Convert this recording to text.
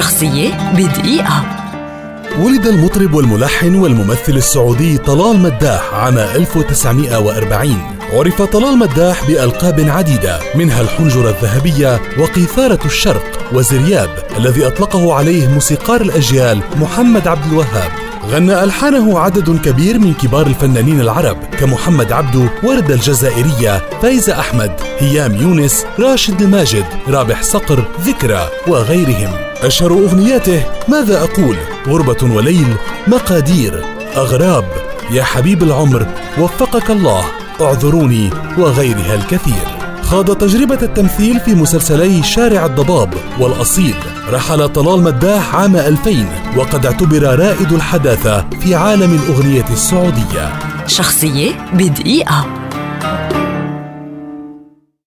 شخصية بدقيقة. ولد المطرب والملحن والممثل السعودي طلال مداح عام 1940 عرف طلال مداح بألقاب عديدة منها الحنجرة الذهبية وقيثارة الشرق وزرياب الذي أطلقه عليه موسيقار الأجيال محمد عبد الوهاب. غنى ألحانه عدد كبير من كبار الفنانين العرب كمحمد عبدو وردة الجزائرية فايزة أحمد هيام يونس راشد الماجد رابح صقر ذكرى وغيرهم. أشهر أغنياته ماذا أقول؟ غربة وليل مقادير أغراب. يا حبيب العمر وفقك الله اعذروني وغيرها الكثير. خاض تجربة التمثيل في مسلسلي شارع الضباب والأصيل. رحل طلال مداح عام 2000 وقد اعتبر رائد الحداثة في عالم الأغنية السعودية. شخصية بدقيقة.